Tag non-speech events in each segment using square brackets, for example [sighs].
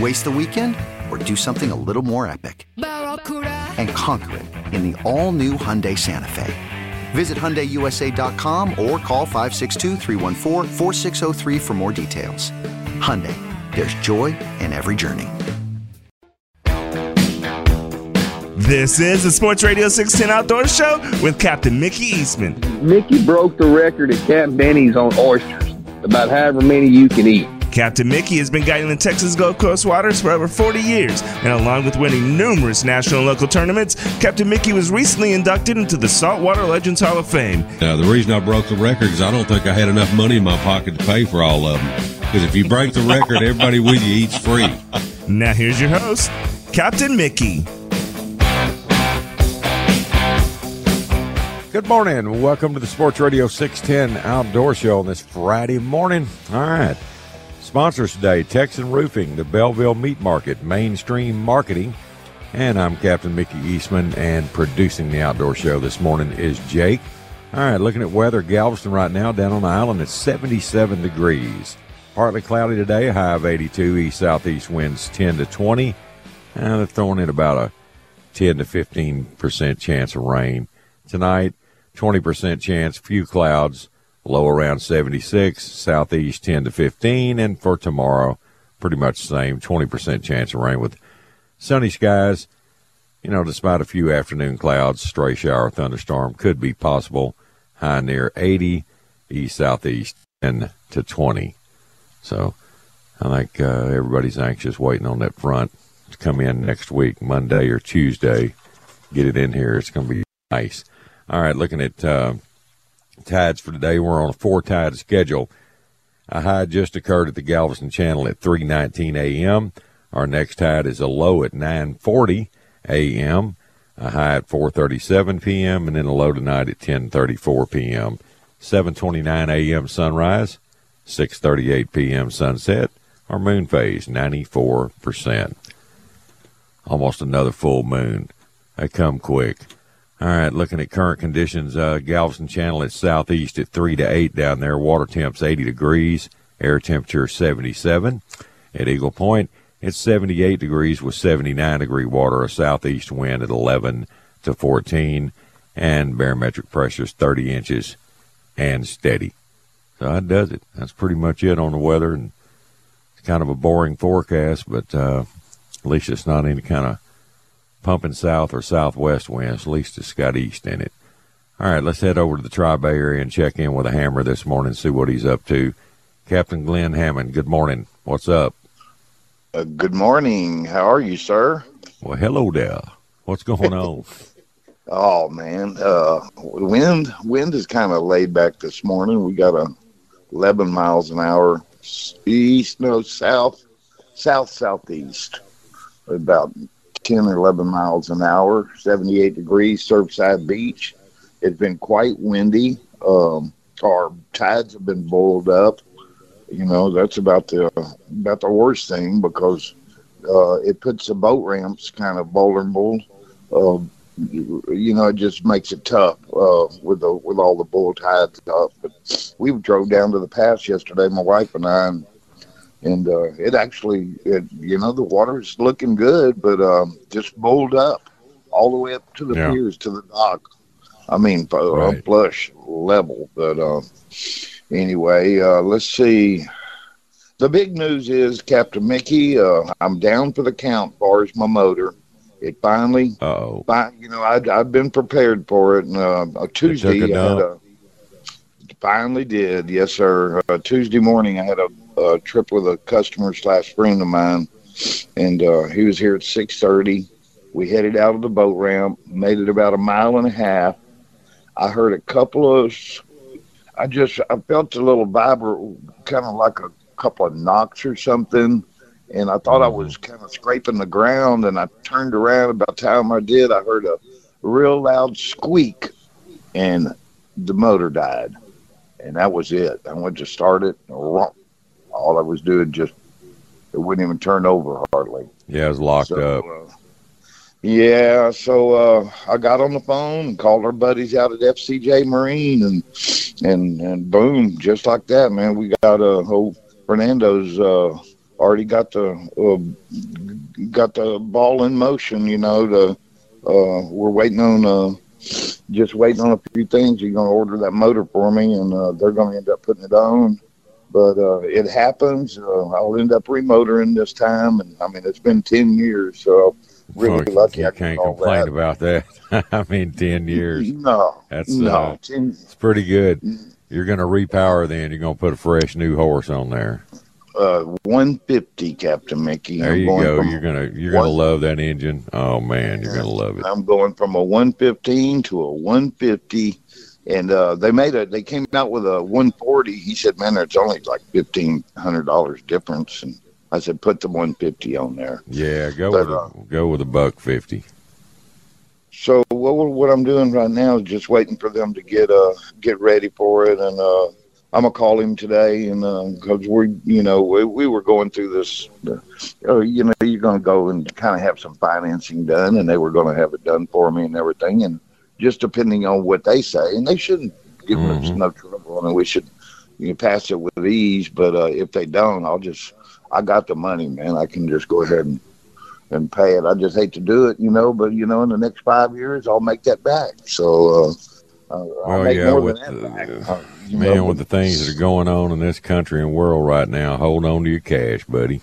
Waste the weekend or do something a little more epic? And conquer it in the all new Hyundai Santa Fe. Visit HyundaiUSA.com or call 562 for more details. Hyundai, there's joy in every journey. This is the Sports Radio 610 Outdoor Show with Captain Mickey Eastman. Mickey broke the record at Camp Benny's on oysters, about however many you can eat. Captain Mickey has been guiding the Texas Gulf Coast waters for over 40 years, and along with winning numerous national and local tournaments, Captain Mickey was recently inducted into the Saltwater Legends Hall of Fame. Now, the reason I broke the record is I don't think I had enough money in my pocket to pay for all of them. Because if you break the record, everybody with you eats free. Now, here's your host, Captain Mickey. Good morning. Welcome to the Sports Radio 610 Outdoor Show on this Friday morning. All right. Sponsors today Texan Roofing, the Belleville Meat Market, Mainstream Marketing, and I'm Captain Mickey Eastman, and producing the outdoor show this morning is Jake. All right, looking at weather, Galveston right now down on the island it's 77 degrees. Partly cloudy today, high of 82, east southeast winds 10 to 20, and they're throwing in about a 10 to 15 percent chance of rain tonight. 20% chance, few clouds, low around 76, southeast 10 to 15, and for tomorrow, pretty much the same, 20% chance of rain with sunny skies. You know, despite a few afternoon clouds, stray shower, thunderstorm could be possible. High near 80, east southeast 10 to 20. So I think uh, everybody's anxious waiting on that front to come in next week, Monday or Tuesday. Get it in here. It's going to be nice. All right, looking at uh, tides for today. We're on a four tide schedule. A high just occurred at the Galveston Channel at 3:19 a.m. Our next tide is a low at 9:40 a.m. A high at 4:37 p.m. and then a low tonight at 10:34 p.m. 7:29 a.m. sunrise, 6:38 p.m. sunset. Our moon phase 94 percent. Almost another full moon. They come quick. All right, looking at current conditions, uh, Galveston Channel at southeast at 3 to 8 down there. Water temps 80 degrees, air temperature 77. At Eagle Point, it's 78 degrees with 79 degree water, a southeast wind at 11 to 14, and barometric pressure is 30 inches and steady. So that does it. That's pretty much it on the weather. And it's kind of a boring forecast, but uh, at least it's not any kind of pumping south or southwest winds. At least it's got east in it. All right, let's head over to the Tri Bay area and check in with a hammer this morning, see what he's up to. Captain Glenn Hammond, good morning. What's up? Uh, good morning. How are you, sir? Well, hello there. What's going on? [laughs] oh man, uh, wind wind is kind of laid back this morning. We got a 11 miles an hour east, no south, south southeast, about 10 or 11 miles an hour, 78 degrees, Surfside Beach. It's been quite windy. Um, our tides have been boiled up. You know, that's about the about the worst thing because uh, it puts the boat ramps kind of vulnerable. Uh, you, know, it just makes it tough uh, with the with all the bull tides up. But we drove down to the pass yesterday, my wife and I, and and uh, it actually, it, you know, the water is looking good, but um, just bowled up all the way up to the Yeah. piers to the dock. I mean, Right. flush level. But uh, anyway, uh, let's see. The big news is Captain Mickey. Uh, I'm down for the count, far as my motor. It finally. Fi- you know, I'd, I've been prepared for it. And, uh, Tuesday, I had a, finally did. Yes, sir. Uh, Tuesday morning, I had a, a trip with a customer slash friend of mine, and uh, he was here at six thirty. We headed out of the boat ramp, made it about a mile and a half. I heard a couple of, I just, I felt a little vibra, kind of like a couple of knocks or something and I thought I was kind of scraping the ground, and I turned around. About the time I did, I heard a real loud squeak, and the motor died, and that was it. I went to start it. All I was doing just it wouldn't even turn over hardly. Yeah, it was locked So, up. uh, yeah, so uh, I got on the phone and called our buddies out at FCJ Marine, and and and boom, just like that, man, we got a uh, whole Fernando's uh, already got the uh, got the ball in motion. You know, the uh, we're waiting on uh, just waiting on a few things. You're gonna order that motor for me, and uh, they're gonna end up putting it on. But uh, it happens. Uh, I'll end up remotoring this time, and I mean it's been ten years, so really Well, lucky. You I can can't complain that. about that. [laughs] I mean, 10 [laughs] years. No, That's, no, uh, 10 It's pretty good. You're going to repower then. You're going to put a fresh new horse on there. uh, 150, Captain Mickey. There I'm you going go. from- You're to you're going to love that engine. Oh man, you're going to love it. I'm going from a 115 to a 150, and uh, they made a. They came out with a 140. He said, "Man, it's only like fifteen hundred dollars difference." And I said, "Put the 150 on there." Yeah, go But, with uh, a, go with a buck 50. So what what I'm doing right now is just waiting for them to get uh get ready for it, and uh, I'm gonna call him today, and because we you know we, we were going through this, uh, oh, you know you're gonna go and kind of have some financing done, and they were gonna have it done for me and everything, and just depending on what they say, and they shouldn't give us Mhm. no trouble. I mean we should you know, pass it with ease, but uh, if they don't, I'll just I got the money, man. I can just go ahead and and pay it. I just hate to do it, you know, but you know, in the next five years, I'll make that back. So, uh, uh, I'll Well, make yeah, more with than the- that back. Uh, Man, know, with the things that are going on in this country and world right now, hold on to your cash, buddy.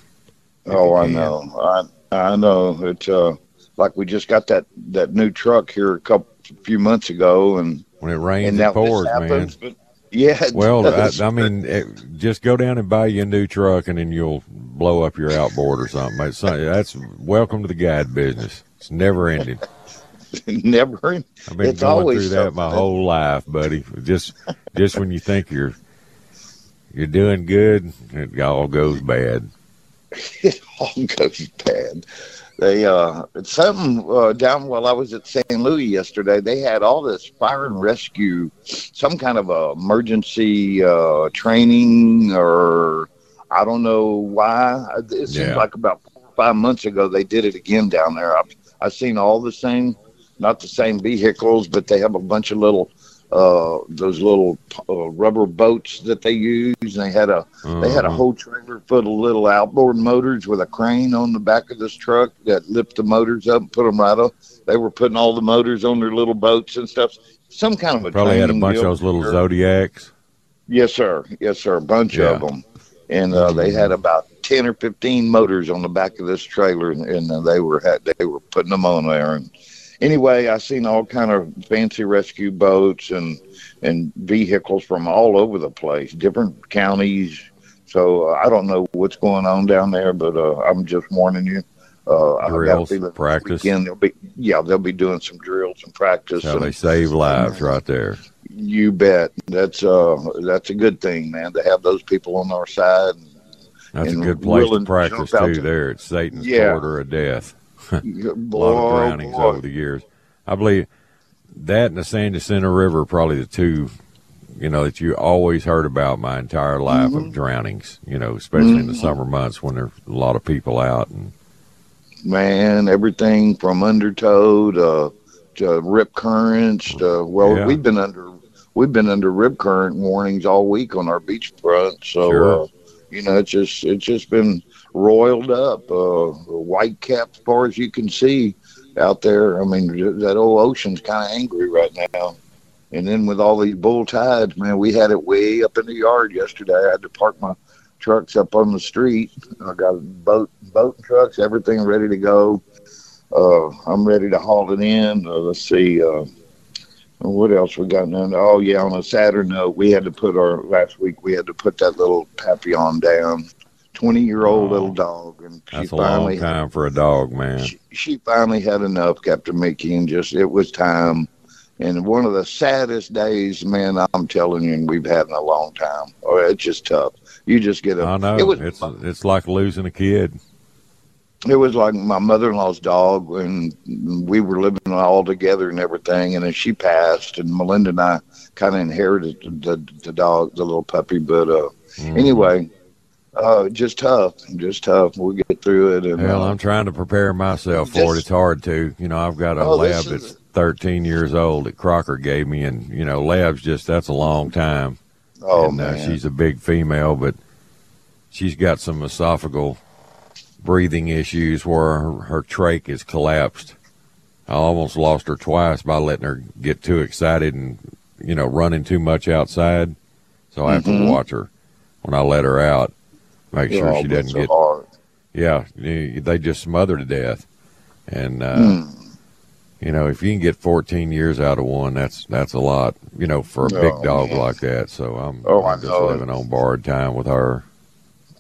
oh, I know, I I know. It's uh, like we just got that that new truck here a couple few months ago, and When it rains, and it pours, man. But yeah, Well, I. I mean, it, just go down and buy you a new truck, and then you'll blow up your outboard or something. That's welcome to the guide business. It's never ending. [laughs] never. I've been It's going always through that my whole life, buddy. Just, just when you think you're you're doing good, it all goes bad. [laughs] it all goes bad. They uh, it's something uh, down while I was at San Luis yesterday. They had all this fire and rescue, some kind of a emergency uh, training, or I don't know why. It seems Yeah. like about four or five months ago they did it again down there. I've I've seen all the same, not the same vehicles, but they have a bunch of little. Uh, those little uh, rubber boats that they use. They had a they had a Uh-huh. whole trailer full of little outboard motors with a crane on the back of this truck that lift the motors up and put them right up. They were putting all the motors on their little boats and stuff. Some kind of a Probably had a bunch of those little zodiacs. Yes, sir. Yes, sir. A bunch Yeah. of them, and uh, they had about ten or fifteen motors on the back of this trailer, and, and uh, they were had, they were putting them on there. And anyway, I seen all kind of fancy rescue boats and and vehicles from all over the place, different counties. So uh, I don't know what's going on down there, but uh, I'm just warning you. Uh, I got Drills, practice. Weekend they'll be yeah they'll be doing some drills and practice. How and- they save lives right there. you bet. That's uh that's a good thing, man, to have those people on our side. That's a good place to practice too. to- There, it's Satan's Yeah. quarter of death. [laughs] a lot of drownings over the years. I believe that and the San Jacinto River are probably the two, you know, that you always heard about my entire life Mm-hmm. of drownings. You know, especially in the summer months when there's a lot of people out. And Man, everything from undertow to, to rip currents to well, Yeah. we've been under we've been under rip current warnings all week on our beachfront. So Sure. uh, You know, it's just it's just been roiled up, uh, white far as you can see out there. I mean, that old ocean's kind of angry right now. And then with all these bull tides, man, we had it way up in the yard yesterday. I had to park my trucks up on the street. I got boat, boat and trucks, everything ready to go. Uh, I'm ready to haul it in. Uh, let's see. Uh, what else we got? None. Oh yeah, on a sadder note, we had to put our last week. We had to put that little Papillon down. Twenty year old Oh, little dog, and she That's a long finally time for a dog, man. she, she finally had enough, Captain Mickey, and just it was time. And one of the saddest days, man, I'm telling you, we've had in a long time. Oh, it's just tough. You just get a. I know It was it's it's like losing a kid. it was like my mother-in-law's dog when we were living all together and everything and then she passed and melinda and i kind of inherited the, the, the dog the little puppy but uh Mhm. anyway uh just tough just tough we'll get through it and Hell, uh, I'm trying to prepare myself for it. It's hard to. You know, I've got a Oh, lab that's is- 13 years old that Crocker gave me, and you know, labs just that's a long time. oh and uh, man she's a big female, but she's got some esophageal breathing issues where her, her trach is collapsed. I almost lost her twice by letting her get too excited and you know running too much outside. So I have Mhm. to watch her when I let her out, make sure she doesn't get yeah, they just smother to death. And uh, Hmm. you know, if you can get 14 years out of one, that's that's a lot. You know, for a big Oh, dog man. like that. So I'm, Oh, I'm just living on borrowed time with her.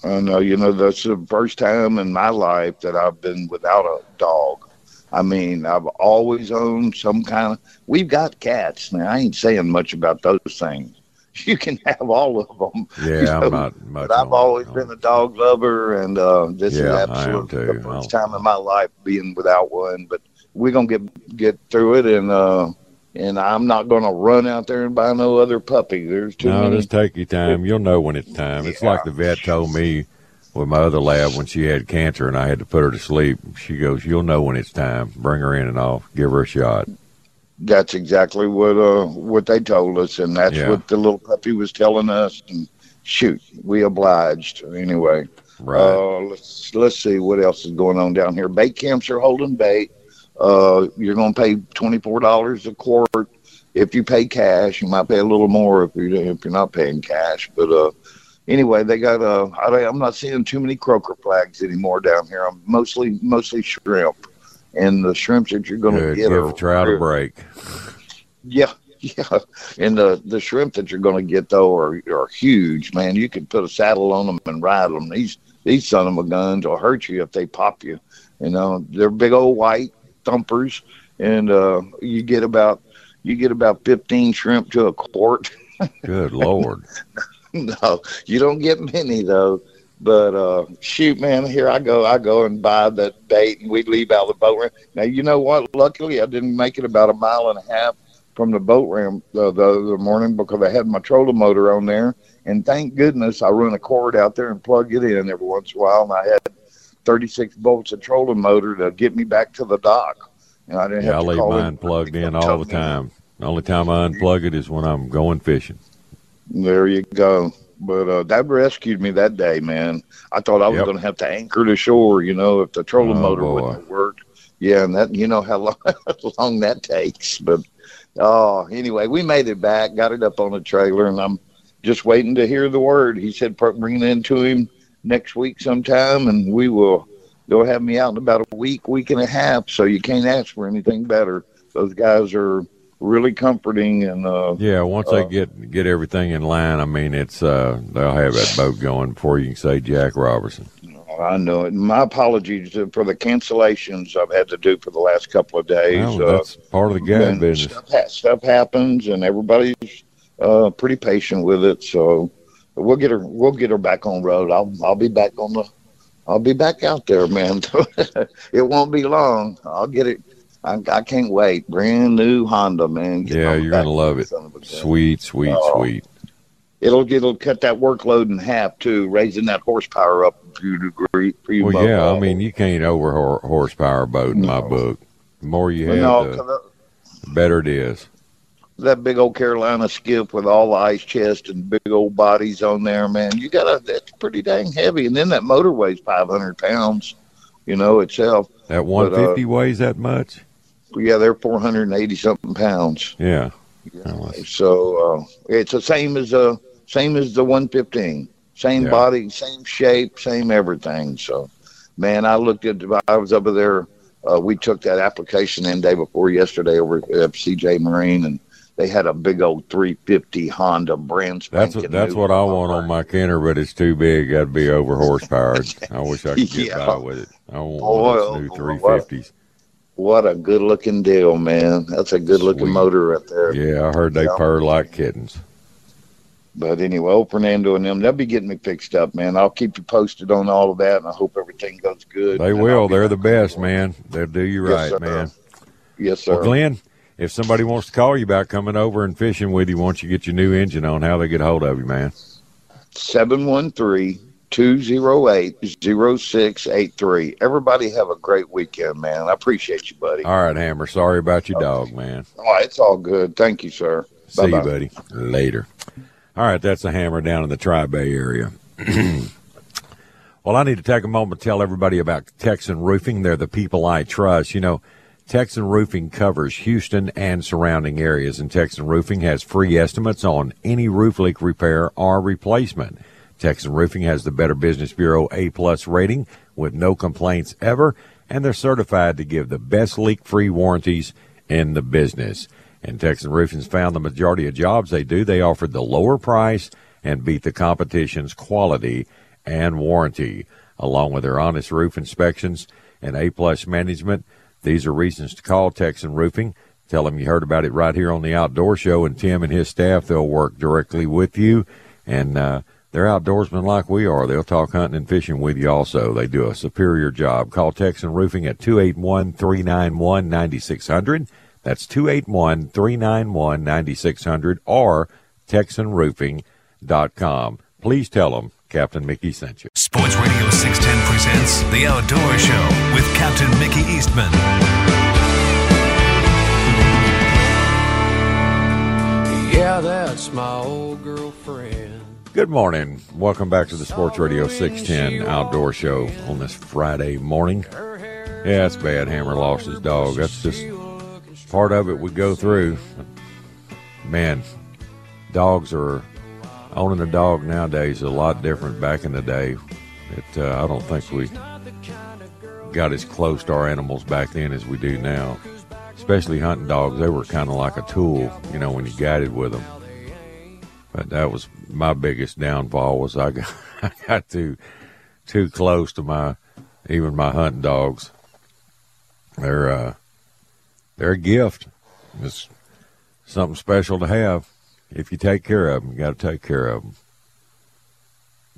I know, you know, that's the first time in my life that I've been without a dog. I mean, I've always owned some kind of. We've got cats. Now, I ain't saying much about those things. [laughs] You can have all of them. [laughs] Yeah, You know, I'm not much. But I've always on- been a dog lover, and uh, this Yeah, is absolutely the first I'll- time in my life being without one. But we're gonna get get through it, and uh, and I'm not gonna run out there and buy no other puppy. There's too No, many. just take your time. [laughs] You'll know when it's time. It's like the vet told me with my other lab when she had cancer and I had to put her to sleep. She goes, "You'll know when it's time. Bring her in and I'll give her a shot." That's exactly what uh what they told us, and that's Yeah. what the little puppy was telling us. And shoot, we obliged anyway. Right. Uh, let's let's see what else is going on down here. Bait camps are holding bait. Uh, you're going to pay twenty four dollars a quart if you pay cash. You might pay a little more if you if you're not paying cash. But uh, anyway, they got uh, I, I'm not seeing too many croaker flags anymore down here. I'm mostly mostly shrimp, and the shrimps that you're going to get Give are trout a break. [laughs] yeah, yeah. And the the shrimp that you're going to get though are are huge, man. You could put a saddle on them and ride them. These these son of a guns will hurt you if they pop you. You know, they're big old white thumpers, and uh, you get about you get about 15 shrimp to a quart. [laughs] Good lord. [laughs] no, you don't get many though. But uh, shoot, man, here I go. I go and buy that bait, and we leave out the boat ramp. Now you know what? Luckily, I didn't make it about a mile and a half from the boat ramp uh, the other morning because I had my trolling motor on there, and thank goodness I run a cord out there and plug it in every once in a while, and I had 36 volts of trolling motor to get me back to the dock, and I didn't Yeah, I have to leave mine it. plugged in all the time. The only time I unplug it is when I'm going fishing. There you go. But uh, that rescued me that day, man. I thought I was Yep. going to have to anchor to shore, you know, if the trolling Oh, motor boy. wouldn't work. Yeah, and that you know how long, [laughs] how long that takes. But oh, anyway, we made it back, got it up on the trailer, and I'm just waiting to hear the word. He said bring it in to him next week sometime, and we will. They'll have me out in about a week, week and a half. So you can't ask for anything better. Those guys are really comforting, and uh, Yeah, once Uh, they get get everything in line, I mean, it's uh they'll have that boat going before you can say Jack Robertson. I know it. My apologies for the cancellations I've had to do for the last couple of days. Well, Uh, that's part of the game business. Stuff, ha- stuff happens, and everybody's uh, pretty patient with it. So we'll get her. We'll get her back on road. I'll. I'll be back on the. I'll be back out there, man. [laughs] it won't be long. I'll get it. I, I can't wait. Brand new Honda, man. Get Yeah, you're gonna love it. son of a gun. Sweet, sweet, Oh. sweet. It'll it'll cut that workload in half too, raising that horsepower up a few degree. few Well, yeah, I mean, you can't over horsepower a boat in my book. The more you But have, no, the uh, better it is. that big old Carolina Skiff with all the ice chest and big old bodies on there, man. You got to that's pretty dang heavy. And then that motor weighs 500 pounds, you know itself. That 150 uh, weighs that much? Yeah, they're 480 something pounds. Yeah. So uh, it's the same as a uh, same as the 115. Same yeah. body, same shape, same everything. So, man, I looked at. I was over there. Uh, we took that application in day before yesterday over at CJ Marine, and they had a big old 350 Honda brand spanking. That's what, that's what I want on my Kenner, but it's too big. To be over horsepower. I wish I could [laughs] get yeah. by with it. I want of those new 350s. What a good looking deal, man. That's a good looking motor right there. Yeah, I heard they yeah. purr like kittens. But anyway, old Fernando and them, they'll be getting me fixed up, man. I'll keep you posted on all of that, and I hope everything goes good. They will. They're the best, man. They'll do you right, man. Yes, sir. Well, Glenn, if somebody wants to call you about coming over and fishing with you once you get your new engine on, how they get a hold of you, man? 713 208 0683. Everybody have a great weekend, man. I appreciate you, buddy. All right, Hammer. Sorry about your dog, man. Oh, it's all good. Thank you, sir. See Bye-bye. you, buddy. Later. All right, that's a hammer down in the Tri Bay area. [clears throat] well, I need to take a moment to tell everybody about Texan Roofing. They're the people I trust. You know, Texan Roofing covers Houston and surrounding areas, and Texan Roofing has free estimates on any roof leak repair or replacement. Texan Roofing has the Better Business Bureau A plus rating with no complaints ever, and they're certified to give the best leak free warranties in the business. And Texan Roofing's found the majority of jobs they do, they offered the lower price and beat the competition's quality and warranty. Along with their honest roof inspections and A plus management, these are reasons to call Texan Roofing. Tell them you heard about it right here on the Outdoor Show, and Tim and his staff, they'll work directly with you. And uh, they're outdoorsmen like we are. They'll talk hunting and fishing with you also. They do a superior job. Call Texan Roofing at 281 391 9600. That's 281 391 9600 or TexanRoofing.com. Please tell them Captain Mickey sent you. Sports Radio 610 presents The Outdoor Show with Captain Mickey Eastman. Yeah, that's my old girlfriend. Good morning. Welcome back to the Sports Radio 610 Outdoor Show on this Friday morning. Yeah, it's bad. Hammer lost his dog. That's just part of it we go through. Man, dogs are owning a dog nowadays is a lot different back in the day. It, uh, I don't think we got as close to our animals back then as we do now. Especially hunting dogs, they were kind of like a tool, you know, when you guided with them. But that was my biggest downfall was I got, [laughs] I got too too close to my even my hunting dogs. They're uh, they're a gift. It's something special to have. If you take care of them, you got to take care of them.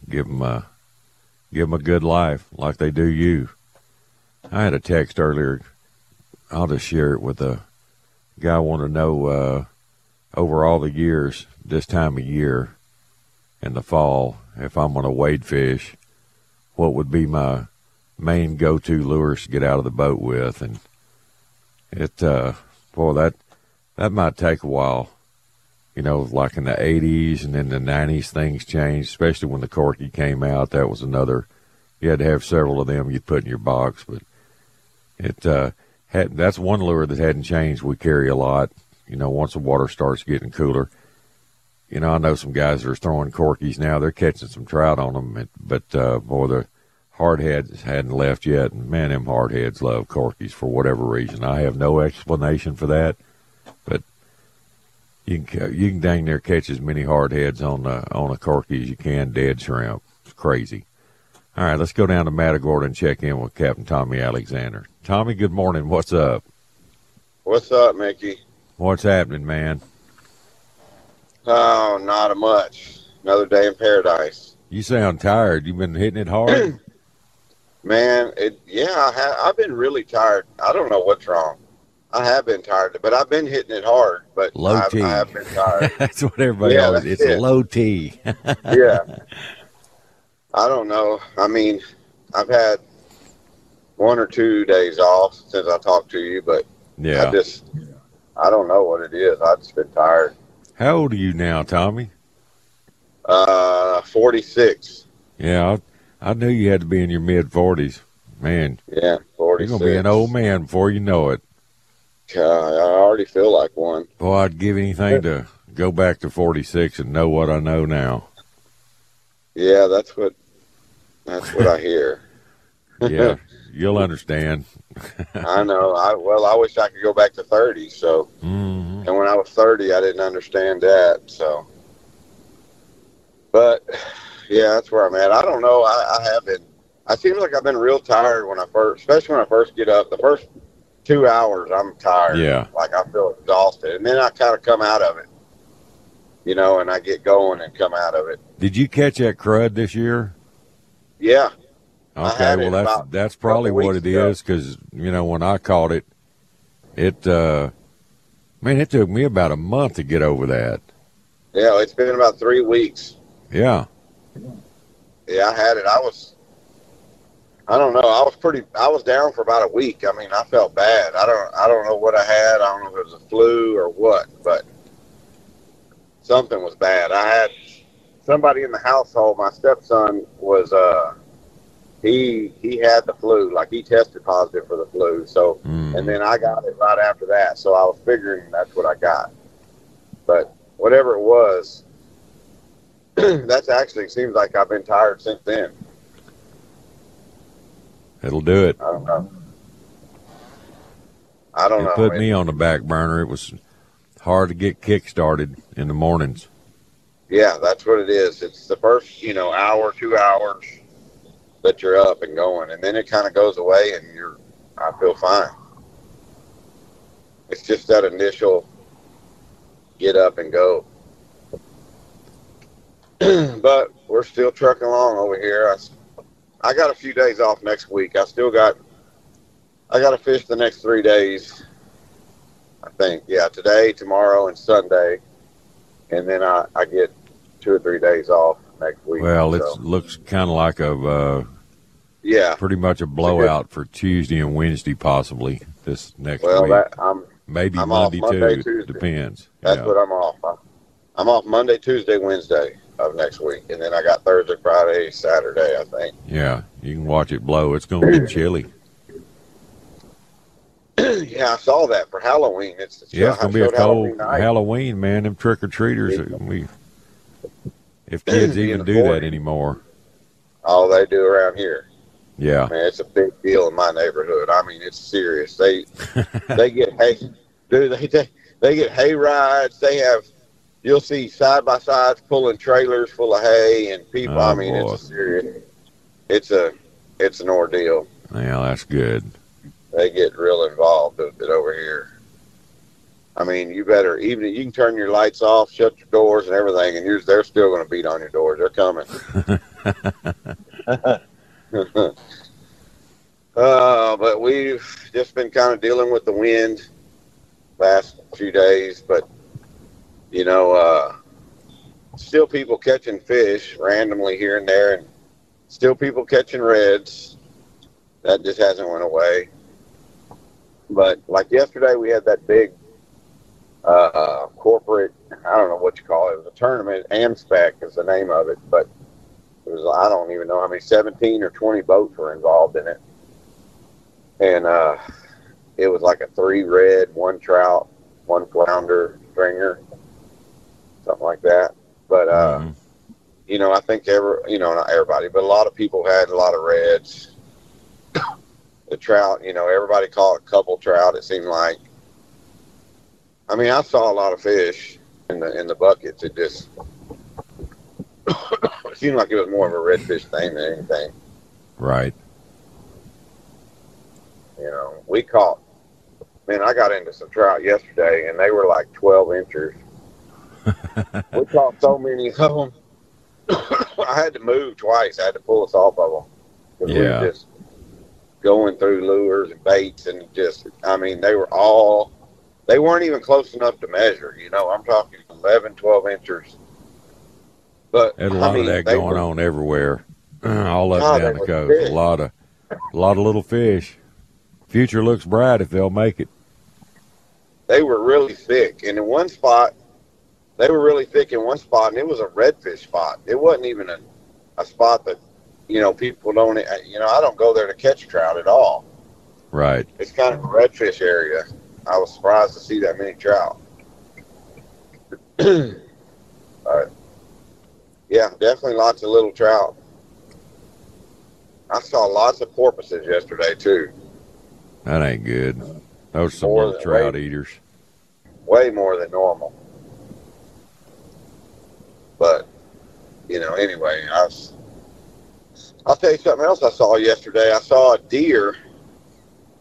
Give them a give them a good life like they do you. I had a text earlier. I'll just share it with a guy. Want to know uh, over all the years, this time of year, in the fall, if I'm going to wade fish, what would be my main go-to lures to get out of the boat with? And it, uh, boy, that that might take a while. You know, like in the '80s and then the '90s, things changed. Especially when the Corky came out, that was another. You had to have several of them you'd put in your box, but it uh, had. That's one lure that hadn't changed. We carry a lot. You know, once the water starts getting cooler. You know, I know some guys that are throwing corkies now. They're catching some trout on them, but uh, boy, the hardheads hadn't left yet. And man, them hardheads love corkies for whatever reason. I have no explanation for that, but you can you can dang near catch as many hardheads on a, on a corky as you can dead shrimp. It's crazy. All right, let's go down to Matagorda and check in with Captain Tommy Alexander. Tommy, good morning. What's up? What's up, Mickey? What's happening, man? Oh, not a much. Another day in paradise. You sound tired. You've been hitting it hard. [clears throat] Man, it yeah, I have, I've been really tired. I don't know what's wrong. I have been tired, but I've been hitting it hard. But low I've, T. I have been tired. [laughs] that's what everybody yeah, always. It's it. low T. [laughs] yeah. I don't know. I mean, I've had one or two days off since I talked to you, but yeah, I just I don't know what it is. I've just been tired. How old are you now, Tommy? Uh, 46. Yeah, I, I knew you had to be in your mid forties. Man, Yeah, 46. you're gonna be an old man before you know it. God, I already feel like one. Boy, I'd give anything to go back to forty six and know what I know now. Yeah, that's what that's what I hear. [laughs] Yeah, [laughs] you'll understand. I know. I well, I wish I could go back to 30. So, hmm and when I was 30, I didn't understand that. So, but yeah, that's where I'm at. I don't know. I, I have been. I seems like I've been real tired when I first, especially when I first get up. The first two hours, I'm tired. Yeah. like I feel exhausted, and then I kind of come out of it. You know, and I get going and come out of it. Did you catch that crud this year? Yeah, Okay, well that's that's probably what it ago. is because you know when I caught it, it uh, man, it took me about a month to get over that. yeah. It's been about three weeks. Yeah, Yeah, I had it. I was, I don't know. I was pretty. I was down for about a week. I mean, I felt bad. I don't. I don't know what I had. I don't know if it was a flu or what, but something was bad. I had somebody in the household. My stepson was. uh He he had the flu. Like he tested positive for the flu. So Mm. and then I got it right after that. So I was figuring that's what I got. But whatever it was, [clears throat] that's actually seems like I've been tired since then. it'll do it. I don't know. I don't It know. put It- me on the back burner. It was hard to get kick started in the mornings. yeah, that's what it is. It's the first, you know, hour, two hours that you're up and going, and then it kind of goes away, and you're. I feel fine. It's just that initial get up and go. [clears throat] but we're still trucking along over here. I, I got a few days off next week. I still got. I got to fish the next three days. I think, yeah, today, tomorrow, and Sunday, and then I, I get two or three days off next week. Well, it looks kind of like a uh, yeah. pretty much a blowout for Tuesday and Wednesday, possibly this next Well, week. that I'm Maybe I'm Monday, Monday, too. Tuesday. Depends. That's yeah. what I'm off. I'm, I'm off Monday, Tuesday, Wednesday of next week, and then I got Thursday, Friday, Saturday. I think. yeah, you can watch it blow. It's going to be [clears throat] chilly. [clears throat] yeah, I saw that for Halloween. It's, Yeah, it's going to be a showed Halloween cold. Halloween, man. Them trick or treaters. We, if kids [clears throat] even do that anymore. All they do around here, Yeah. man, it's a big deal in my neighborhood. I mean, it's serious. They [laughs] they get hay, dude. They they, they get hay rides. They have. You'll see side by sides pulling trailers full of hay and people. I Oh, mean, boy. it's a serious. It's a it's an ordeal. Yeah, that's good. they get real involved with it over here. I mean, you better even you can turn your lights off, shut your doors and everything, and you're, they're still going to beat on your doors. They're coming. [laughs] [laughs] uh, but we've just been kind of dealing with the wind last few days, but you know, uh, still people catching fish randomly here and there, and still people catching reds. That just hasn't went away. But like yesterday, we had that big uh, corporate. I don't know what you call it. It was a tournament. Amspec is the name of it, but it was. I don't even know how many. Seventeen or twenty boats were involved in it, and uh, it was like a three red, one trout, one flounder stringer, something like that. But uh, Mhm. you know, I think every you know not everybody, but a lot of people had a lot of reds. [coughs] The trout, you know, everybody caught a couple trout. It seemed like. I mean, I saw a lot of fish in the in the buckets. It just it [coughs] seemed like it was more of a redfish thing than anything. Right. You know, we caught. Man, I got into some trout yesterday, and they were like twelve inches. [laughs] we caught so many of them. [coughs] I had to move twice. I had to pull us off of them. 'Cause we Yeah. were just going through lures and baits, and just, I mean, they were all, they weren't even close enough to measure. You know, I'm talking 11, 12 inches. But There's a I lot mean, of that going were- on everywhere. [clears throat] All up God, down the coast. big. A lot of a lot of little fish. Future looks bright if they'll make it. they were really thick. And in one spot, they were really thick in one spot, and it was a redfish spot. It wasn't even a, a spot that, you know, people don't, you know, I don't go there to catch trout at all. Right. It's kind of a redfish area. I was surprised to see that many trout. but, [clears throat] yeah, definitely lots of little trout. I saw lots of porpoises yesterday, too. That ain't good. Those are some More little trout way- eaters. way more than normal. But you know, anyway, I was. I'll tell you something else I saw yesterday. I saw a deer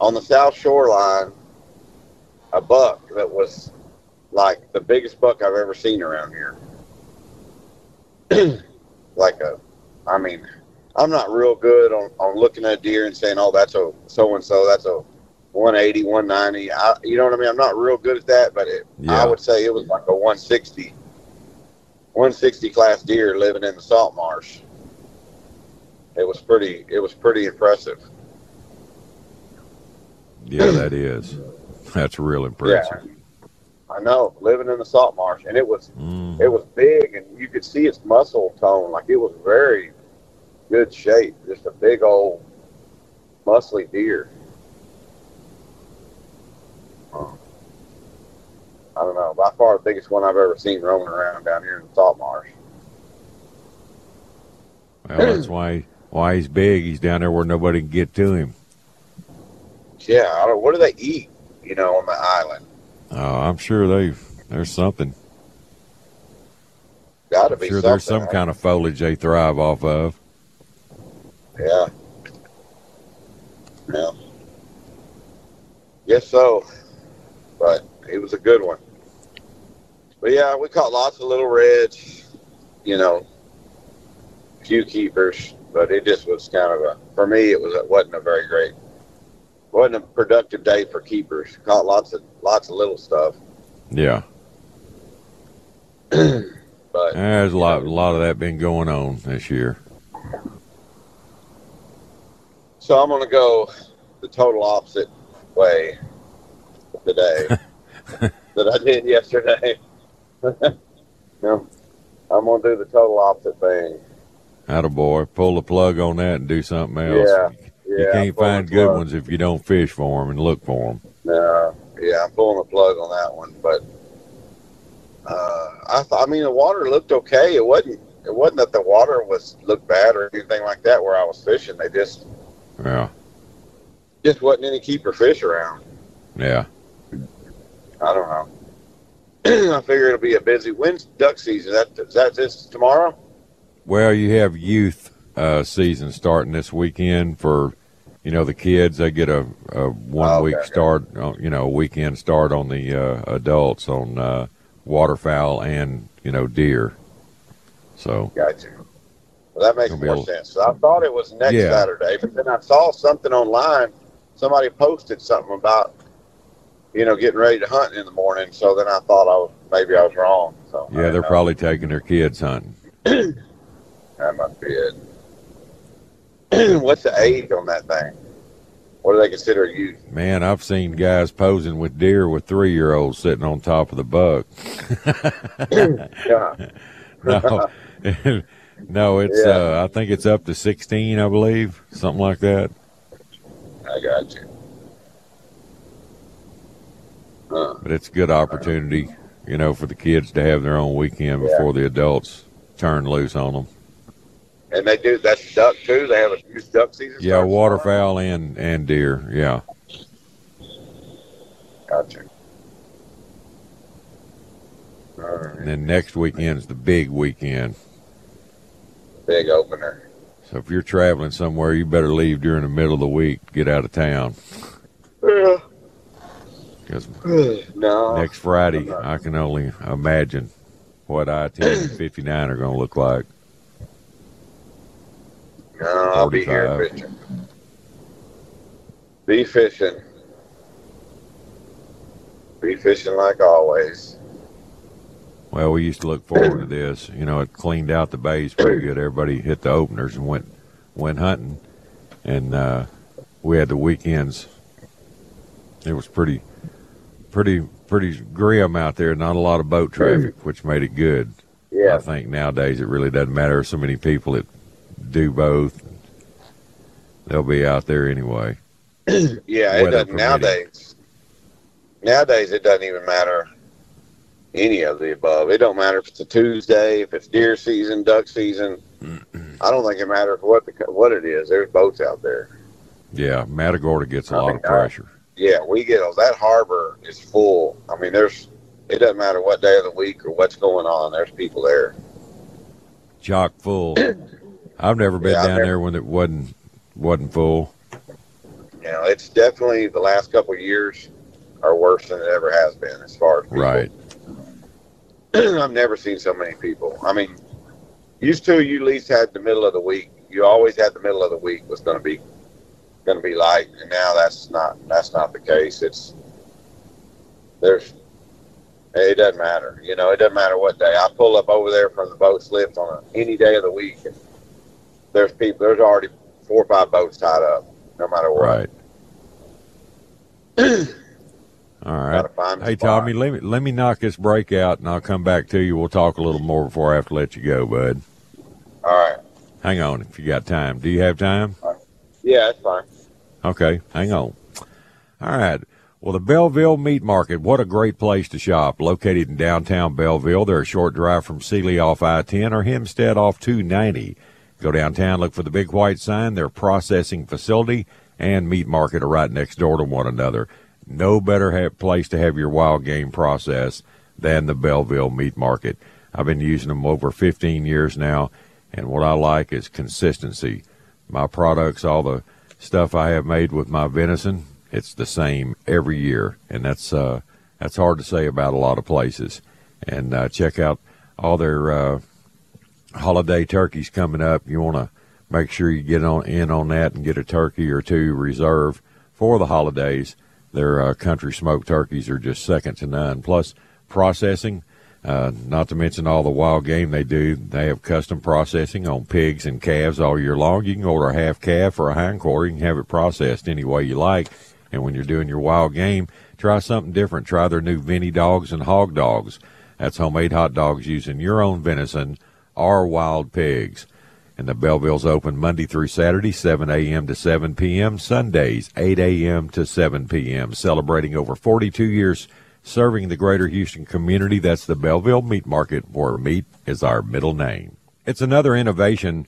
on the south shoreline, a buck that was like the biggest buck I've ever seen around here. [clears throat] like a, I mean, I'm not real good on, on looking at a deer and saying, oh, that's a so and so, that's a 180, 190. I, you know what I mean? I'm not real good at that, but it, Yeah. I would say it was like a 160, 160 class deer living in the salt marsh. It was pretty. It was pretty impressive. Yeah, that is. [clears throat] That's real impressive. Yeah. I know, living in the salt marsh, and it was Mm. it was big, and you could see its muscle tone. Like it was very good shape. Just a big old muscly deer. Um, I don't know. By far the biggest one I've ever seen roaming around down here in the salt marsh. Well, that's why why he's big. He's down there where nobody can get to him. Yeah, I don't. What do they eat? You know, on the island. Oh, I'm sure they've there's something. Got to be sure something. there's some kind of foliage they thrive off of. Yeah. Yeah. Guess so. But it was a good one. But yeah, we caught lots of little reds, you know, few keepers, but it just was kind of a for me it was it wasn't a very great wasn't a productive day for keepers. Caught lots of lots of little stuff. Yeah, [clears throat] But there's a lot a lot of that been going on this year. So I'm gonna go the total opposite way today [laughs] that I did yesterday. [laughs] no, I'm gonna do the total opposite thing. boy, pull the plug on that and do something else. Yeah, you can't find good plug. ones if you don't fish for them and look for them. No, yeah, I'm pulling the plug on that one. But uh, I thought, I mean, the water looked okay. It wasn't. It wasn't that the water was looked bad or anything like that. Where I was fishing, they just Yeah, just wasn't any keeper fish around. yeah. I don't know. [clears throat] I figure it'll be a busy. When's duck season? That is that this tomorrow? Well, you have youth uh, season starting this weekend for, you know, the kids. They get a, a one Oh, week okay. start, uh, you know, a weekend start on the uh, adults on uh, waterfowl and you know deer. So Got you. Well, that makes more sense. So I thought it was next Yeah. Saturday, but then I saw something online. Somebody posted something about, you know, getting ready to hunt in the morning. So then I thought I was maybe I was wrong. So yeah, they're know. probably taking their kids hunting. [clears throat] that must be it. [clears throat] What's the age on that thing? What do they consider youth? Man, I've seen guys posing with deer with three year olds sitting on top of the buck. [clears throat] [laughs] No, [laughs] no, it's Yeah. uh, I think it's up to sixteen, I believe, something like that. I got you. Huh. But it's a good opportunity, you know, for the kids to have their own weekend Yeah. before the adults turn loose on them. And they do that's duck too. They have a youth duck season. Yeah, tomorrow? waterfowl and and deer. Yeah, Gotcha. All right. and then next weekend's the big weekend. Big opener. So if you're traveling somewhere, you better leave during the middle of the week to get out of town. Yeah. Because [sighs] No. next Friday, I can only imagine what I ten and fifty nine are going to look like. No, I'll be here fishing. Be fishing. Be fishing like always. Well, we used to look forward to this. You know, it cleaned out the bays pretty good. Everybody hit the openers and went went hunting, and uh, we had the weekends. It was pretty pretty pretty grim out there. Not a lot of boat traffic, which made it good. Yeah. I think nowadays it really doesn't matter. So many people that do both. They'll be out there anyway. [clears throat] Yeah, it doesn't permitting. nowadays. Nowadays, it doesn't even matter any of the above. It don't matter if it's a Tuesday, if it's deer season, duck season. I don't think it matters what the what it is. There's boats out there. Yeah, Matagorda gets a I lot mean, of pressure. Yeah, we get oh, that harbor is full. I mean, there's. It doesn't matter what day of the week or what's going on. There's people there. Chock full. [clears throat] I've never been Yeah, down never- there when it wasn't wasn't full. You know, it's definitely the last couple of years are worse than it ever has been as far as people. Right. [clears throat] I've never seen so many people. I mean, used to you at least had the middle of the week. You always had the middle of the week was going to be going to be light, and now that's not that's not the case. It's there's it doesn't matter. You know, it doesn't matter what day. I pull up over there from the boat slips on a, any day of the week, and there's people. There's already four or five boats tied up, no matter what. Right. [clears throat] All right. Gotta find a Hey spot. Tommy, let me let me knock this break out, and I'll come back to you. We'll talk a little more before I have to let you go, bud. All right. Hang on if you got time. Do you have time? Yeah, it's fine. Okay, hang on. All right. Well, the Belleville Meat Market, what a great place to shop. Located in downtown Belleville, they're a short drive from Sealy off I-10 or Hempstead off 290. Go downtown, look for the big white sign. Their processing facility and meat market are right next door to one another. No better place to have your wild game processed than the Belleville Meat Market. I've been using them over 15 years now, and what I like is consistency. My products, all the stuff I have made with my venison, it's the same every year, and that's uh, that's hard to say about a lot of places. And uh, check out all their uh, holiday turkeys coming up. You want to make sure you get on in on that and get a turkey or two reserved for the holidays. Their uh, country smoked turkeys are just second to none. Plus processing, uh, not to mention all the wild game they do. They have custom processing on pigs and calves all year long. You can order a half calf or a hind quarter. You can have it processed any way you like. And when you're doing your wild game, try something different. Try their new Vinny dogs and hog dogs. That's homemade hot dogs using your own venison or wild pigs. And the Belleville's open Monday through Saturday, 7 a.m. to 7 p.m. Sundays, 8 a.m. to 7 p.m. Celebrating over 42 years serving the greater Houston community. That's the Belleville Meat Market, where meat is our middle name. It's another innovation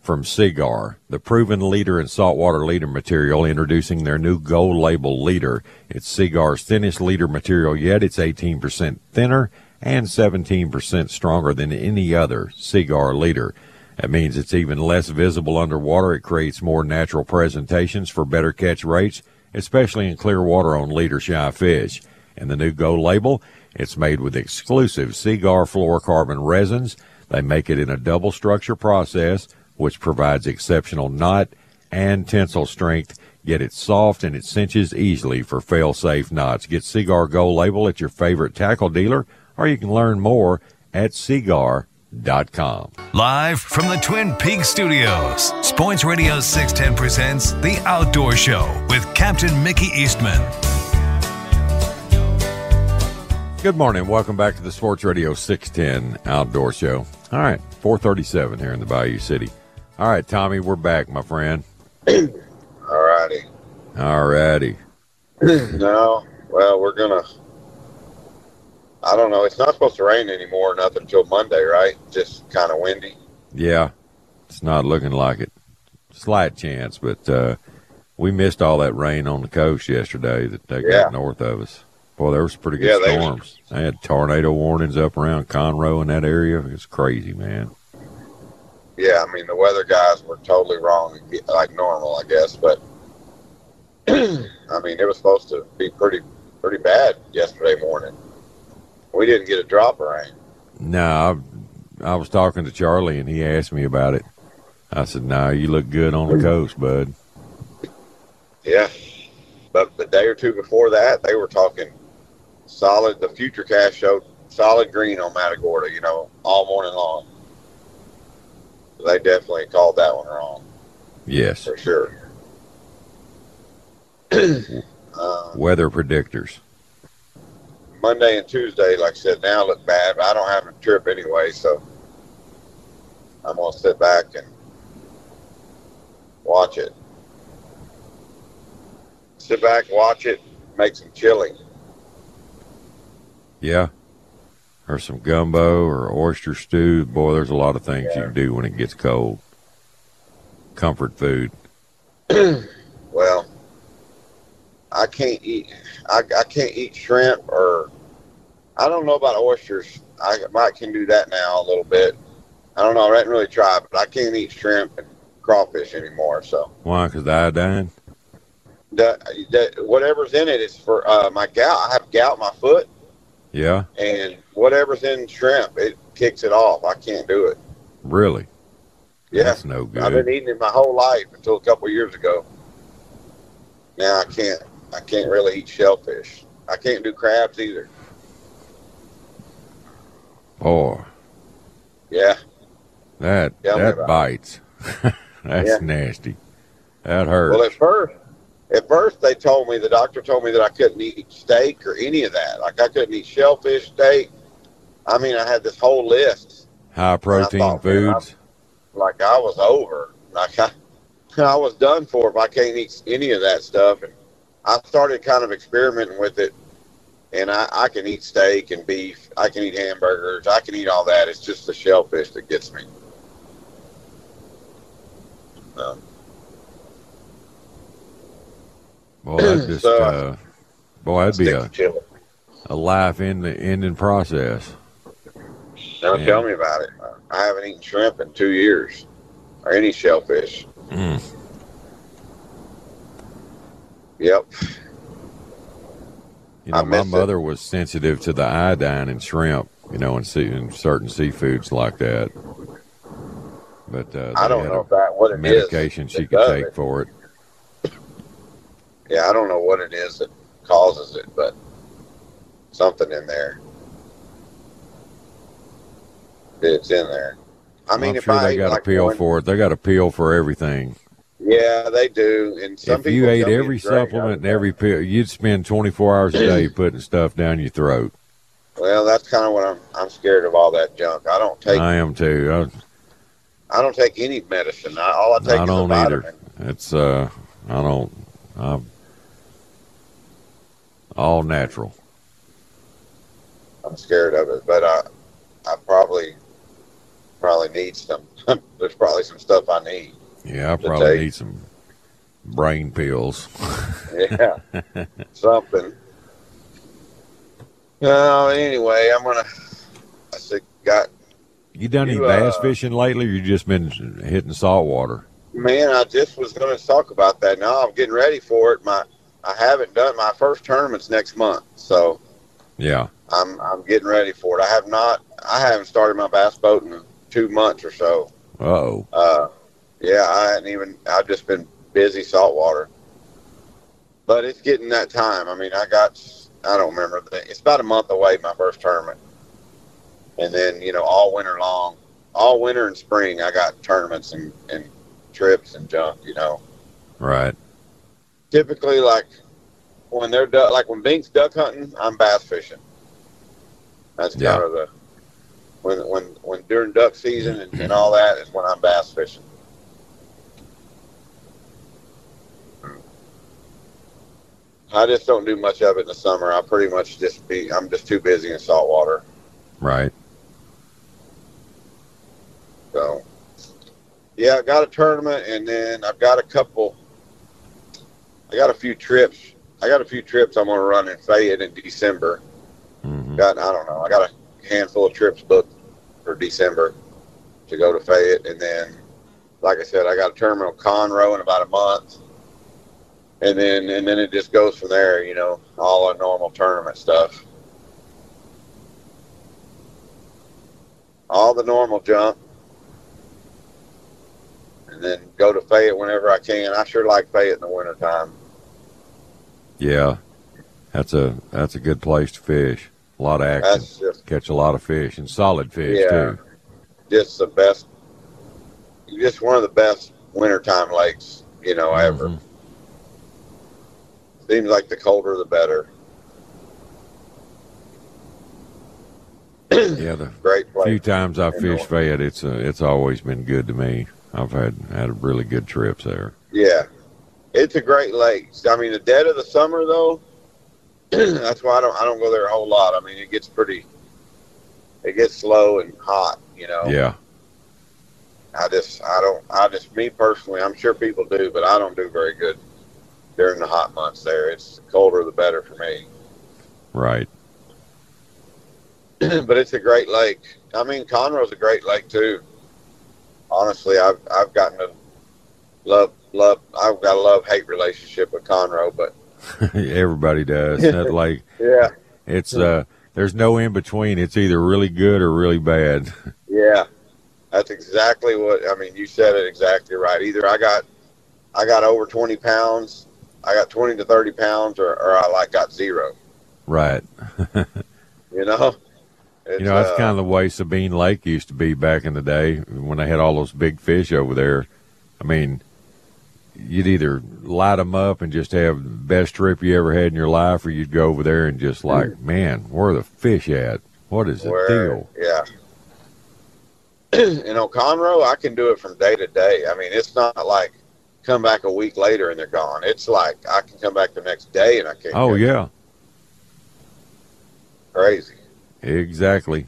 from Seaguar, the proven leader in saltwater leader material, introducing their new gold label leader. It's Seaguar's thinnest leader material yet. It's 18% thinner and 17% stronger than any other Seaguar leader. That means it's even less visible underwater. It creates more natural presentations for better catch rates, especially in clear water on leader shy fish. And the new Gold Label, it's made with exclusive Seaguar fluorocarbon resins. They make it in a double structure process, which provides exceptional knot and tensile strength. Yet it's soft and it cinches easily for fail safe knots. Get Seaguar Gold Label at your favorite tackle dealer, or you can learn more at seaguar.com. Live from the Twin Peaks studios, Sports Radio 610 presents The Outdoor Show with Captain Mickey Eastman. Good morning. Welcome back to the Sports Radio 610 Outdoor Show. All right, 437 here in the Bayou City. All right, Tommy, we're back, my friend. All righty. All righty. [clears throat] no, well, we're gonna. I don't know. It's not supposed to rain anymore, nothing until Monday, right? Just kind of windy. Yeah, it's not looking like it. Slight chance, but uh, we missed all that rain on the coast yesterday that they Yeah. got north of us. Boy, there was pretty good Yeah, they- storms. They had tornado warnings up around Conroe in that area. It's crazy, man. Yeah, I mean the weather guys were totally wrong, like normal, I guess. But [clears throat] I mean, it was supposed to be pretty, pretty bad yesterday morning. We didn't get a drop of rain. No, I, I was talking to Charlie and he asked me about it. I said, "No, you look good on the coast, bud." Yeah, but the day or two before that, they were talking solid. The future cast showed solid green on Matagorda. You know, all morning long. They definitely called that one wrong Yes, for sure. [clears throat] weather predictors. Monday and Tuesday, like I said, now look bad. But I don't have a trip anyway, so I'm gonna sit back and watch it. Sit back, watch it, make some chili. Yeah. Or some gumbo or oyster stew. Boy, there's a lot of things you can do when it gets cold. Comfort food. [clears throat] Well, I can't eat. I, I can't eat shrimp or I don't know about oysters. I might can do that now a little bit. I don't know. I didn't really try, but I can't eat shrimp and crawfish anymore. So Why? Because iodine? the, the whatever's in it is for uh, my gout. I have gout in my foot, Yeah. and whatever's in shrimp, it kicks it off. I can't do it. Really? Yeah, That's no good. I've been eating it my whole life until a couple years ago. Now I can't. I can't really eat shellfish. I can't do crabs either. Boy, Yeah, that Tell that bites. [laughs] That's Yeah. nasty. That hurts. Well, at first, at first they told me the doctor told me that I couldn't eat steak or any of that. Like I couldn't eat shellfish, steak. I mean, I had this whole list. High protein thought, foods. Like I was over. Like I, [laughs] I was done for if I can't eat any of that stuff. And I started kind of experimenting with it. And I, I can eat steak and beef. I can eat hamburgers. I can eat all that. It's just the shellfish that gets me. Um, Boy, that [clears throat] just So, uh, boy, that'd be a, a life in the ending process. Don't tell me about it. I haven't eaten shrimp in two years, or any shellfish. Mm. Yep. You know, my miss it. mother was sensitive to the iodine in shrimp. You know, and sea, certain seafoods like that. But uh, I don't know a if that what it is. medication she that could take it. for it. Yeah, I don't know what it is that causes it, but something in there. It's in there. I mean, if sure I they got like a pill one- for it. They got a pill for everything. Yeah, they do. And some if you ate every supplement and every pill, you'd spend 24 hours a day [laughs] putting stuff down your throat. Well, that's kind of what I'm. I'm scared of all that junk. I don't take. I am too. I don't take any medicine. I, all I I, take I is don't either. It's uh, I don't. I'm all natural. I'm scared of it, but I, I probably, probably need some. [laughs] There's probably some stuff I need. Yeah, I probably take. need some brain pills. Yeah, [laughs] something. No, anyway, I'm gonna. I said, got You done any bass uh, fishing lately? Or you just been hitting salt water? man. I just was gonna talk about that. Now I'm getting ready for it. My, I haven't done my first tournament's next month, so Yeah. I'm I'm getting ready for it. I have not. I haven't started my bass boat in two months or so. Uh oh. Uh, yeah, I hadn't even. I've just been busy saltwater. But it's getting that time. I mean, I got. I don't remember. the- It's about a month away. My first tournament, and then you know all winter long, all winter and spring, I got tournaments and, and trips and junk. You know, Right. typically like when they're duck, like when Bink's duck hunting, I'm bass fishing. That's kind Yeah. of the when when when during duck season and, and all that is when I'm bass fishing. I just don't do much of it in the summer. I pretty much just be I'm just too busy in saltwater. Right. So yeah, I got a tournament and then I've got a couple I got a few trips. I got a few trips I'm gonna run in Fayette in December. hmm got I don't know. I got a handful of trips booked for December to go to Fayette, and then, like I said, I got a terminal Conroe in about a month, and then and then it just goes from there. You know, all our normal tournament stuff, all the normal junk, and then go to Fayette whenever I can. I sure like Fayette in the wintertime. Yeah. That's a that's a good place to fish. A lot of action. Just Catch a lot of fish and solid fish Yeah. too. just the best, just one of the best wintertime lakes, you know, ever. Mhm. Seems like the colder the better. [clears throat] yeah, the Great place. few times I And, fish uh, fed, it's uh, it's always been good to me. I've had had really good trips there. Yeah, it's a great lake. I mean, the dead of the summer though, [clears throat] that's why I don't I don't go there a whole lot. I mean, it gets pretty, it gets slow and hot. You know. Yeah, I just I don't I just me personally I'm sure people do, but I don't do very good during the hot months there. It's the colder the better for me. right. [clears throat] but it's a great lake. I mean, Conroe's a great lake too. Honestly, I've I've gotten to love love. I've got a love hate relationship with Conroe, but [laughs] Everybody does. That [laughs] like yeah, it's uh, there's no in between. It's either really good or really bad. [laughs] yeah, that's exactly what I mean. You said it exactly right. Either I got I got over twenty pounds, I got twenty to thirty pounds, or, or I like got zero. right. You know. It's, You know, that's uh, kind of the way Sabine Lake used to be back in the day when they had all those big fish over there. I mean, you'd either light them up and just have the best trip you ever had in your life, or you'd go over there and just like, man, where are the fish at? What is the where, deal? Yeah. [clears throat] on Conroe, I can do it from day to day. I mean, it's not like come back a week later and they're gone. It's like I can come back the next day and I can't. Oh yeah, crazy. exactly.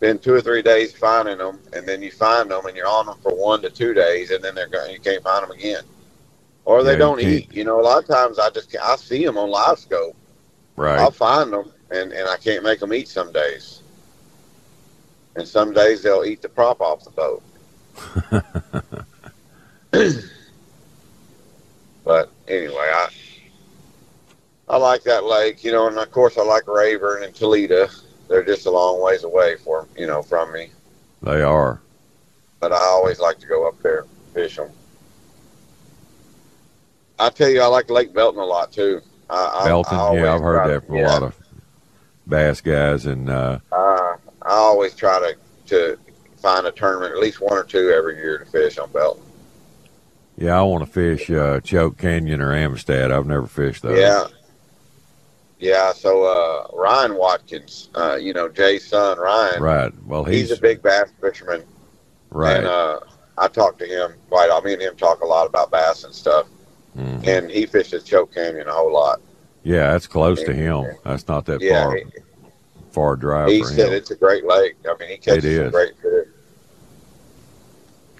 Been two or three days finding them, and then you find them and you're on them for one to two days, and then they're going. You can't find them again, or they Yeah, don't can't. eat. You know, a lot of times I just I see them on live scope. Right. I'll find them, and, and I can't make them eat some days. And some days they'll eat the prop off the boat. [laughs] [clears throat] but anyway, I I like that lake, you know, and of course I like Rayburn and Toledo. They're just a long ways away for you know from me, They are. but I always like to go up there fish them. I tell you, I like Lake Belton a lot too. I, I- Belton, I yeah, I've heard that from yeah. a lot of bass guys, and uh, Uh, I always try to, to find a tournament, at least one or two every year to fish on Belton. Yeah, I want to fish uh, Choke Canyon or Amistad. I've never fished those. Yeah. Yeah, so uh, Ryan Watkins, uh, you know, Jay's son, Ryan, Right. Well, he's, he's, a big bass fisherman. right. And uh, I talk to him quite often. Me and him talk a lot about bass and stuff. Mhm. And he fishes Choke Canyon a whole lot. Yeah, that's close to him. That's not that Yeah, far he, far drive he said him. it's a great lake. I mean, he catches It some is. great fish.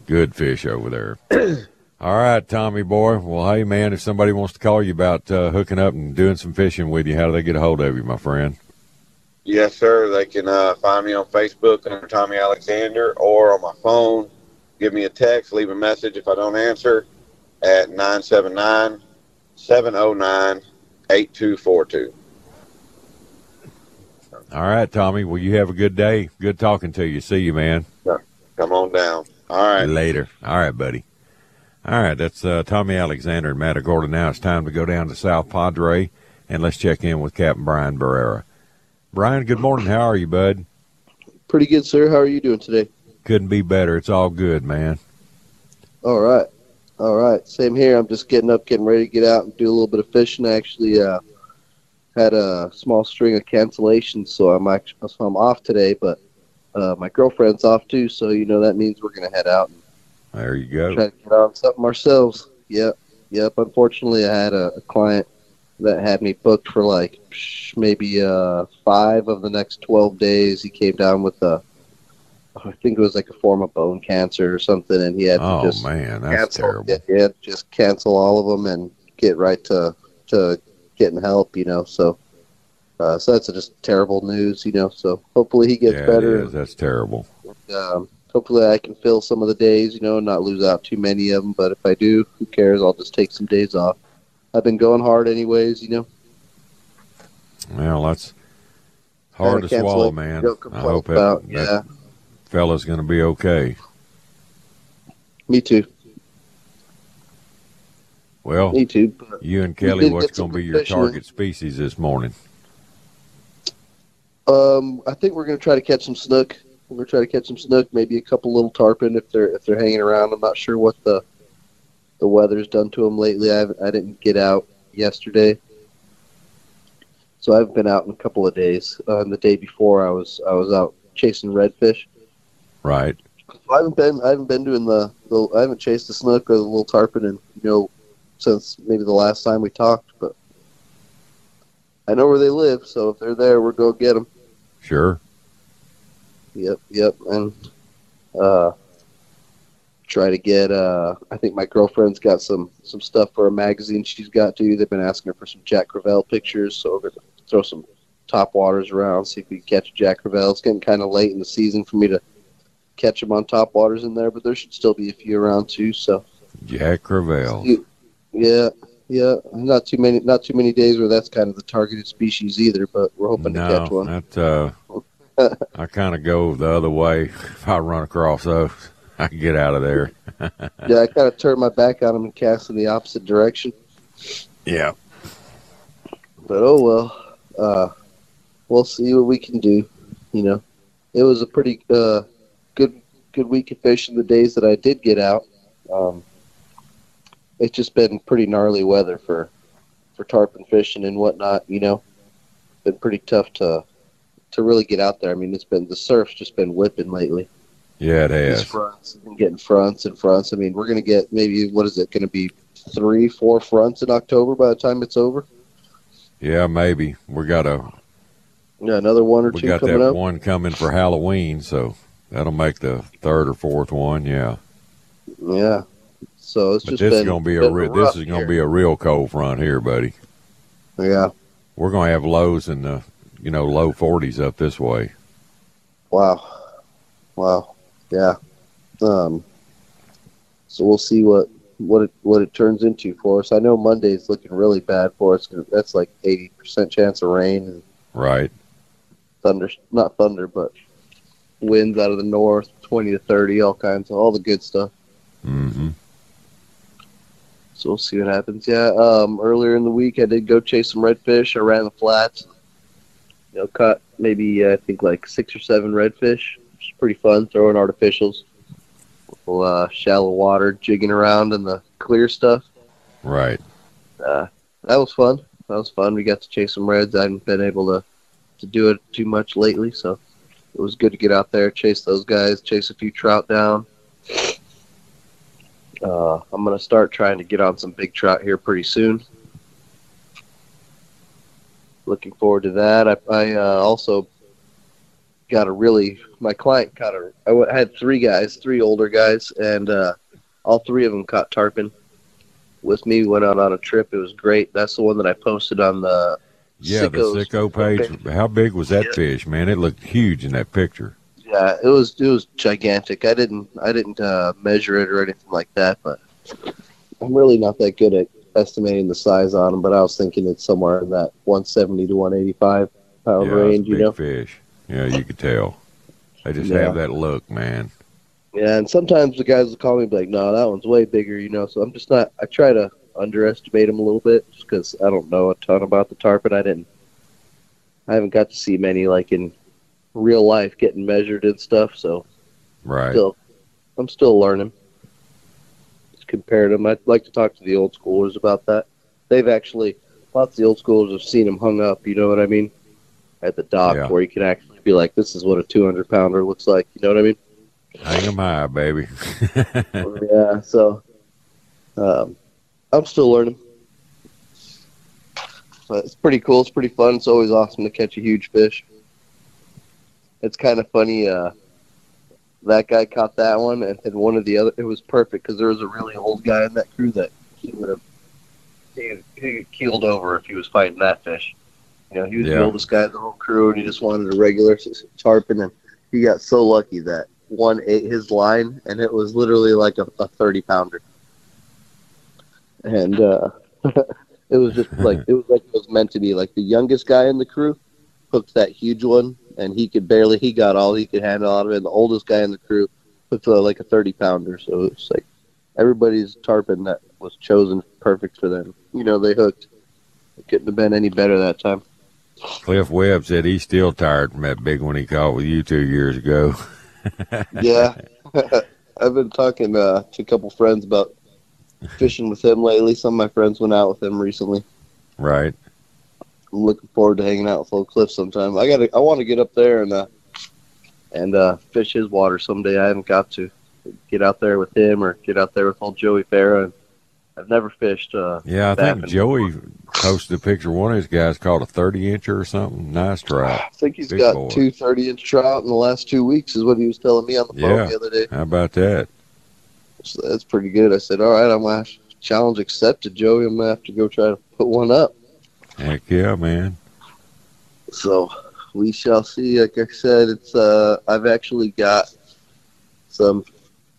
Good fish over there. [clears throat] All right, Tommy boy. Well, hey man, if somebody wants to call you about uh, hooking up and doing some fishing with you, how do they get a hold of you, my friend? Yes, sir. They can uh, find me on Facebook under Tommy Alexander or on my phone. Give me a text, leave a message if I don't answer at 979 709 8242. All right, Tommy. Well, you have a good day. Good talking to you. See you, man. Come on down. All right. Later. All right, buddy. All right, that's uh, Tommy Alexander and Matagorda. Now it's time to go down to South Padre and let's check in with Captain Brian Barrera. Brian, good morning. How are you, bud? Pretty good, sir. How are you doing today? Couldn't be better. It's all good, man. All right. All right. Same here. I'm just getting up, getting ready to get out and do a little bit of fishing. I actually uh, had a small string of cancellations, so I'm actually so I'm off today. But uh, my girlfriend's off too, so you know that means we're gonna head out and There you go. try to get on something ourselves. Yep. Yep. Unfortunately, I had a, a client that had me booked for like psh, maybe uh, five of the next twelve days. He came down with a, I think it was like a form of bone cancer or something, and he had to Oh just man, that's cancel. terrible. Yeah, yeah, just cancel all of them and get right to to getting help. You know, so uh, so that's just terrible news. You know, so hopefully he gets yeah, better. is. That's terrible. Um, hopefully I can fill some of the days. You know, and not lose out too many of them. But if I do, who cares? I'll just take some days off. I've been going hard anyways. You know. Well, that's hard to swallow, man. I hope that, about- that yeah. fella's going to be okay. Me too. Well, Me too. You and Kelly, what's going to be your target species this morning? Um, I think we're gonna try to catch some snook. We're gonna try to catch some snook, maybe a couple little tarpon if they're if they're hanging around. I'm not sure what the the weather's done to them lately. I I didn't get out yesterday, so I've been out in a couple of days. Uh, and the day before, I was I was out chasing redfish. Right. I haven't been I haven't been doing the, the I haven't chased the snook or the little tarpon in you know since maybe the last time we talked, but I know where they live, so if they're there, we're go get them. Sure. Yep, yep, and uh, try to get. Uh, I think my girlfriend's got some some stuff for a magazine she's got to. They've been asking her for some Jack Crevalle pictures, so we're gonna throw some top waters around, see if we can catch a Jack Crevalle. It's getting kind of late in the season for me to catch them on top waters in there, but there should still be a few around too. So Jack Crevalle. yeah, yeah, not too many, not too many days where that's kind of the targeted species either. But we're hoping no, to catch one. That, uh, I kind of go the other way. If I run across those, I can get out of there. [laughs] yeah, I kind of turn my back on them and cast in the opposite direction. Yeah. But oh well, uh, we'll see what we can do. You know, it was a pretty uh, good good week of fishing. The days that I did get out, um, it's just been pretty gnarly weather for for tarpon fishing and whatnot. You know, been pretty tough to to really get out there. I mean, it's been the surf's just been whipping lately. Yeah, it has. These fronts, been getting fronts and fronts. I mean, we're gonna get maybe what is it going to be three, four fronts in October by the time it's over. Yeah, maybe we got a yeah another one or we two got coming that up. one coming for Halloween, so that'll make the third or fourth one. Yeah, Yeah. So it's but just this is gonna be a been re- this is gonna year. be a real cold front here, buddy. Yeah. We're gonna have lows in the you know low forties up this way. Wow. Wow. Yeah. Um. So we'll see what what it what it turns into for us. I know Monday's looking really bad for us. That's like eighty percent chance of rain Right. thunder, not thunder, but winds out of the north, twenty to thirty, all kinds of all the good stuff. Mm-hmm. So we'll see what happens. Yeah. Um. Earlier in the week, I did go chase some redfish. I ran the flats. You know, caught maybe uh, I think like six or seven redfish. It's pretty fun throwing artificials. Little, uh, shallow water, jigging around in the clear stuff. Right. Uh, that was fun. That was fun. We got to chase some reds. I haven't been able to to do it too much lately, so it was good to get out there, chase those guys, chase a few trout down. Uh, I'm gonna start trying to get on some big trout here pretty soon. Looking forward to that. I, I uh, also got a really my client caught a. I had three guys, three older guys, and uh, all three of them caught tarpon with me. Went out on a trip. It was great. That's the one that I posted on the Yeah, Sickos the sicko page. page. How big was that Yeah. fish, man? It looked huge in that picture. Yeah, it was it was gigantic. I didn't I didn't uh, measure it or anything like that, but I'm really not that good at estimating the size on them. But I was thinking it's somewhere in that 170 to 185 pound yeah, range. You know. fish. Yeah, you could tell. They just Yeah. have that look, man. Yeah, and sometimes the guys will call me and be like, "No, that one's way bigger," you know. So I'm just not. I try to underestimate them a little bit just because I don't know a ton about the tarpon. I didn't. I haven't got to see many like in real life getting measured and stuff. So Right. still, I'm still learning. Compared them. I'd like to talk to the old schoolers about that. They've actually lots of the old schoolers have seen them hung up. You know what I mean? At the dock Yeah. where you can actually be like, "This is what a 200 pounder looks like." You know what I mean? Hang 'em high, baby. [laughs] [laughs] yeah, so um, I'm still learning. But it's pretty cool. It's pretty fun. It's always awesome to catch a huge fish. It's kind of funny. Uh, that guy caught that one, and then one of the other. It was perfect because there was a really old guy in that crew that he would have he, he keeled over if he was fighting that fish. You know, he was Yeah. the oldest guy of the whole crew, and he just wanted a regular tarpon, and he got so lucky that one ate his line, and it was literally like a, a thirty pounder. And uh, [laughs] it was just like it was like it was meant to be. Like the youngest guy in the crew hooked that huge one, and he could barely he got all he could handle out of it. And the oldest guy in the crew hooked uh, like a thirty pounder. So it's like everybody's tarpon that was chosen perfect for them. You know, they hooked. It couldn't have been any better that time. Cliff Webb said he's still tired from that big one he caught with you two years ago. [laughs] yeah, [laughs] I've been talking uh, to a couple friends about fishing with him lately. Some of my friends went out with him recently. Right. Looking forward to hanging out with Old Cliff sometime. I got to I want to get up there and uh, and uh, fish his water someday. I haven't got to get out there with him or get out there with old Joey Farah. I've never fished. Uh, Yeah, I think. Joey posted a picture. One of his guys caught a 30 incher or something. Nice trout. I think he's Big got boy. two 30 inch trout in the last two weeks, is what he was telling me on the phone Yeah. the other day. How about that? So that's pretty good. I said, all right, I'm to challenge accepted, Joey. I'm going to have to go try to put one up. Heck yeah, man. So we shall see. Like I said, it's uh, I've actually got some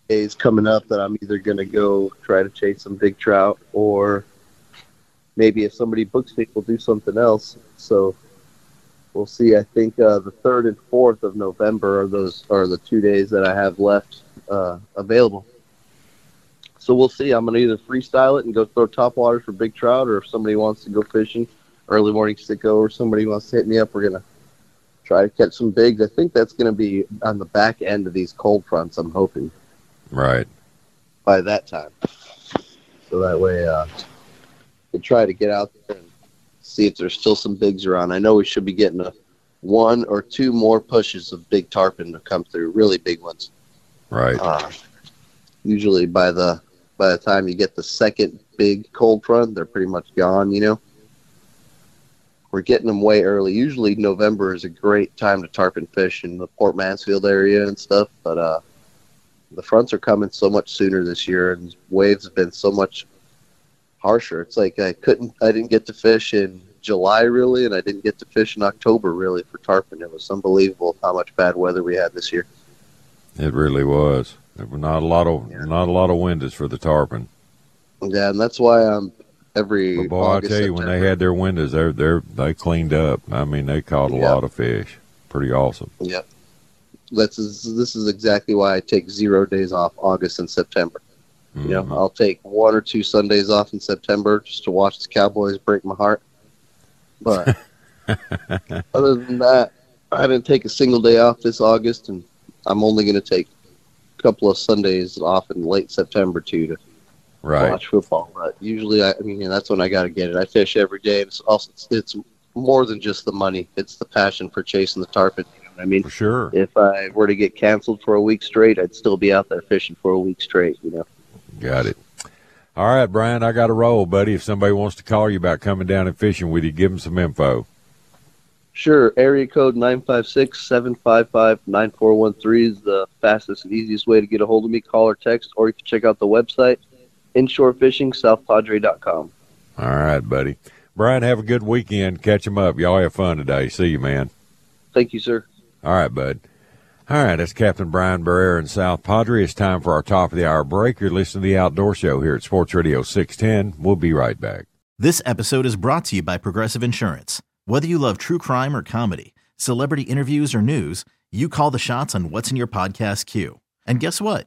days coming up that I'm either gonna go try to chase some big trout, or maybe if somebody books me, we'll do something else. So we'll see. I think uh, the third and fourth of November are those are the two days that I have left uh, available. So we'll see. I'm gonna either freestyle it and go throw top water for big trout, or if somebody wants to go fishing early morning sicko or somebody wants to hit me up, we're gonna try to catch some bigs. I think that's gonna be on the back end of these cold fronts. I'm hoping Right. by that time, so that way uh, we try to get out there and see if there's still some bigs around. I know we should be getting a one or two more pushes of big tarpon to come through, really big ones. Right. Uh, usually by the by the time you get the second big cold front, they're pretty much gone. You know, we're getting them way early. Usually November is a great time to tarpon fish in the Port Mansfield area and stuff, but uh, the fronts are coming so much sooner this year, and waves have been so much harsher. It's like I couldn't, I didn't get to fish in July really, and I didn't get to fish in October really for tarpon. It was unbelievable how much bad weather we had this year. It really was. There were not a lot of not a lot of windows for the tarpon. Yeah, and that's why I'm every. Boy, August, I tell you, when they had their windows, they they they cleaned up. I mean, they caught a Yeah. lot of fish. Pretty awesome. Yep. That's this is exactly why I take zero days off August and September. You know, Mhm. I'll take one or two Sundays off in September just to watch the Cowboys break my heart. But [laughs] other than that, I didn't take a single day off this August, and I'm only going to take a couple of Sundays off in late September too to Right. watch football. But usually, I, I mean, that's when I got to get it. I fish every day, it's also it's, it's more than just the money; it's the passion for chasing the tarpon. You know I mean? For sure. If I were to get canceled for a week straight, I'd still be out there fishing for a week straight. You know. Got it. All right, Brian, I got to roll, buddy. If somebody wants to call you about coming down and fishing with you, give them some info. Sure. Area code 956-755-9413 is the fastest and easiest way to get a hold of me. Call or text, or you can check out the website, inshorefishing, All right, buddy. Brian, have a good weekend. Catch 'em up. Y'all have fun today. See you, man. Thank you, sir. All right, bud. All right, that's Captain Brian Barrera in South Padre. It's time for our top of the hour break. You're listening to the Outdoor Show here at Sports Radio 610. We'll be right back. This episode is brought to you by Progressive Insurance. Whether you love true crime or comedy, celebrity interviews or news, you call the shots on what's in your podcast queue. And guess what?